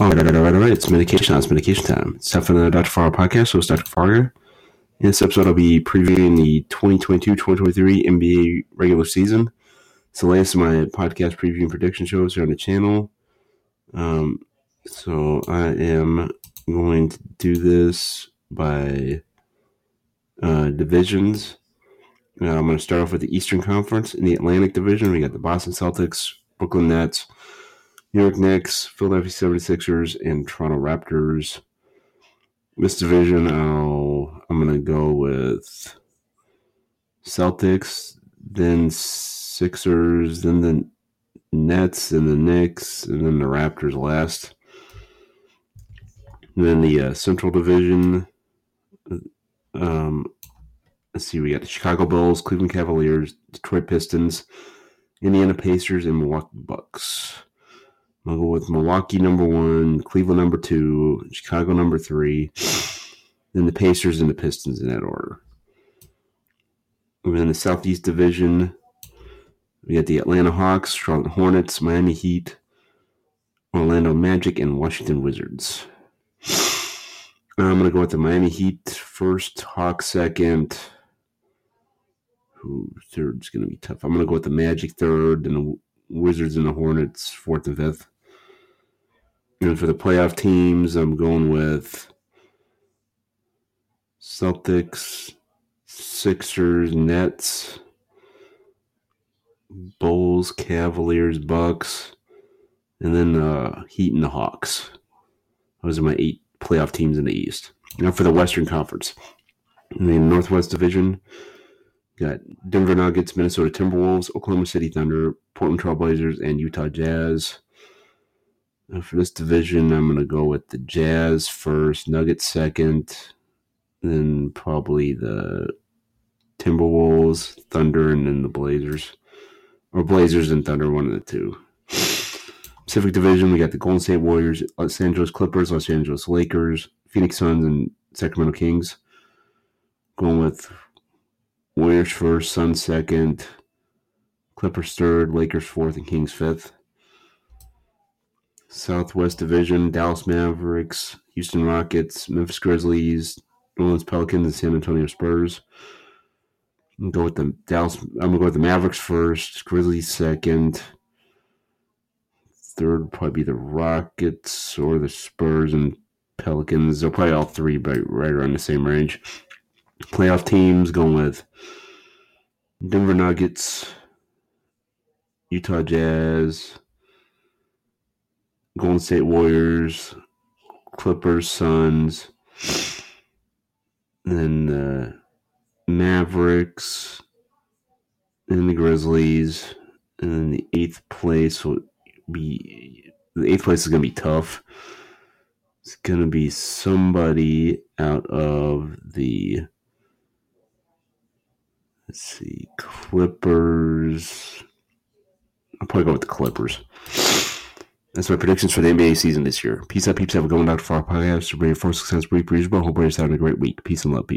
All right, all right, all right, all right. It's medication time. It's medication time. It's time for the Dr. Fargo podcast. So it's Dr. Fargo. In this episode, I'll be previewing the 2022-2023 NBA regular season. It's the last of my podcast preview and prediction shows here on the channel. Um, so I am going to do this by uh, divisions. Uh, I'm going to start off with the Eastern Conference. In the Atlantic Division, we got the Boston Celtics, Brooklyn Nets, New York Knicks, Philadelphia 76ers, and Toronto Raptors. This division, I'll, I'm going to go with Celtics, then Sixers, then the Nets, and the Knicks, and then the Raptors last. And then the uh, Central Division, um, let's see, we got the Chicago Bulls, Cleveland Cavaliers, Detroit Pistons, Indiana Pacers, and Milwaukee Bucks. I'll go with Milwaukee number one, Cleveland number two, Chicago number three, then the Pacers and the Pistons in that order. Then the Southeast Division, we got the Atlanta Hawks, Charlotte Hornets, Miami Heat, Orlando Magic, and Washington Wizards. I'm going to go with the Miami Heat first, Hawks second. Who third's going to be tough? I'm going to go with the Magic third, and the Wizards and the Hornets fourth and fifth. And for the playoff teams, I'm going with Celtics, Sixers, Nets, Bulls, Cavaliers, Bucks, and then uh, Heat and the Hawks. Those are my eight playoff teams in the East. Now for the Western Conference. In the Northwest Division, got Denver Nuggets, Minnesota Timberwolves, Oklahoma City Thunder, Portland Trailblazers, and Utah Jazz. For this division, I'm going to go with the Jazz first, Nuggets second, then probably the Timberwolves, Thunder, and then the Blazers. Or Blazers and Thunder, one of the two. Pacific Division, we got the Golden State Warriors, Los Angeles Clippers, Los Angeles Lakers, Phoenix Suns, and Sacramento Kings. Going with Warriors first, Suns second, Clippers third, Lakers fourth, and Kings fifth. Southwest Division, Dallas Mavericks, Houston Rockets, Memphis Grizzlies, New Orleans Pelicans, and San Antonio Spurs. Go with the Dallas. I'm gonna go with the Mavericks first, Grizzlies second, third probably be the Rockets or the Spurs and Pelicans. They're probably all three, but right around the same range. Playoff teams going with Denver Nuggets, Utah Jazz, Golden State Warriors, Clippers, Suns, and then the Mavericks, and the Grizzlies, and then the eighth place will be the eighth place is gonna be tough. It's gonna be somebody out of the let's see, Clippers. I'll probably go with the Clippers. That's my predictions for the NBA season this year. Peace out, peeps. Have a good one, Dr. Far Podcast. To bring you four success brief, but hope you're having a great week. Peace and love.